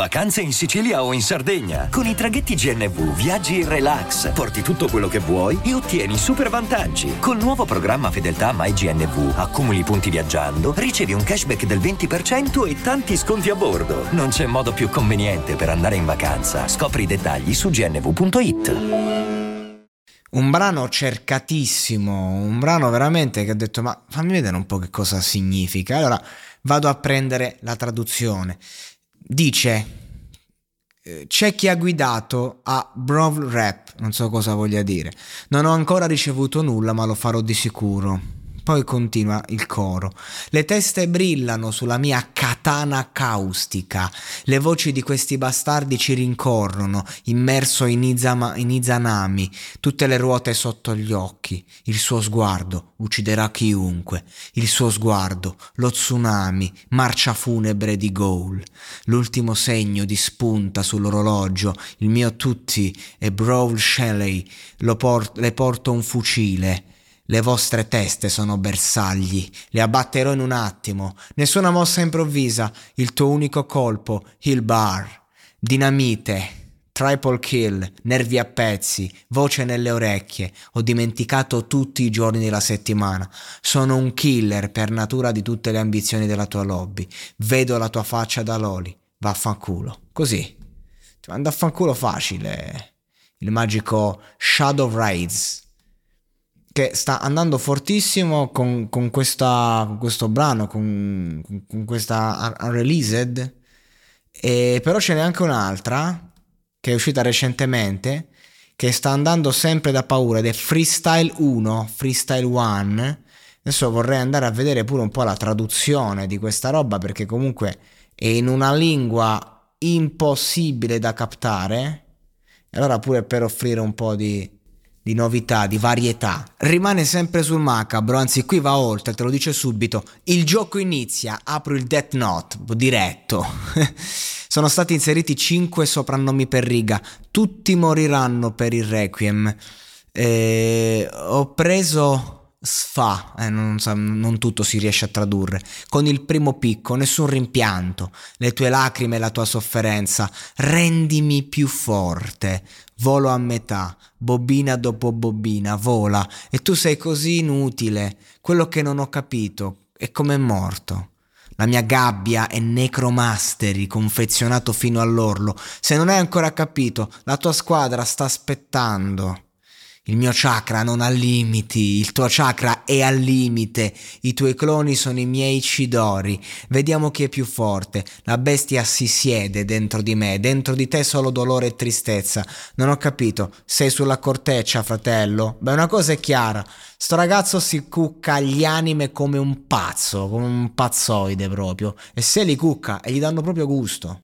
Vacanze in Sicilia o in Sardegna. Con i traghetti GNV viaggi in relax, porti tutto quello che vuoi e ottieni super vantaggi. Col nuovo programma Fedeltà MyGNV accumuli punti viaggiando, ricevi un cashback del 20% e tanti sconti a bordo. Non c'è modo più conveniente per andare in vacanza. Scopri i dettagli su gnv.it. Un brano cercatissimo, un brano veramente che ho detto ma fammi vedere un po' che cosa significa. Allora vado a prendere la traduzione. Dice eh, c'è chi ha guidato a Brov Rap, non so cosa voglia dire. Non ho ancora ricevuto nulla, ma lo farò di sicuro. Poi continua il coro. Le teste brillano sulla mia katana caustica. Le voci di questi bastardi ci rincorrono, immerso in, Izama, in Izanami, tutte le ruote sotto gli occhi. Il suo sguardo ucciderà chiunque. Il suo sguardo, lo tsunami, marcia funebre di Goal. L'ultimo segno di spunta sull'orologio. Il mio tutti è Brawl Shelley. Port- le porto un fucile. Le vostre teste sono bersagli, le abbatterò in un attimo. Nessuna mossa improvvisa, il tuo unico colpo, il bar. Dinamite, triple kill, nervi a pezzi, voce nelle orecchie. Ho dimenticato tutti i giorni della settimana. Sono un killer per natura di tutte le ambizioni della tua lobby. Vedo la tua faccia da loli. Vaffanculo. Così. Ti manda a fanculo facile. Il magico Shadow Raids che sta andando fortissimo con, con, questa, con questo brano, con, con questa Unreleased, e però ce n'è anche un'altra che è uscita recentemente che sta andando sempre da paura ed è Freestyle 1, Freestyle 1. Adesso vorrei andare a vedere pure un po' la traduzione di questa roba perché comunque è in una lingua impossibile da captare. E allora pure per offrire un po' di, di novità, di varietà. Rimane sempre sul macabro, anzi qui va oltre, te lo dice subito. Il gioco inizia, apro il Death Note, diretto. Sono stati inseriti 5 soprannomi per riga, tutti moriranno per il Requiem. Eh, ho preso sfa, eh, non, non, tutto si riesce a tradurre, con il primo picco, nessun rimpianto, le tue lacrime e la tua sofferenza, rendimi più forte, volo a metà, bobina dopo bobina, vola, e tu sei così inutile, quello che non ho capito è come è morto. La mia gabbia è necromasteri confezionato fino all'orlo. Se non hai ancora capito, la tua squadra sta aspettando. Il mio chakra non ha limiti, il tuo chakra è al limite, i tuoi cloni sono i miei cidori. Vediamo chi è più forte. La bestia si siede dentro di me, dentro di te solo dolore e tristezza. Non ho capito, sei sulla corteccia, fratello? Beh, una cosa è chiara. Sto ragazzo si cucca gli anime come un pazzo, come un pazzoide proprio. E se li cucca e gli danno proprio gusto.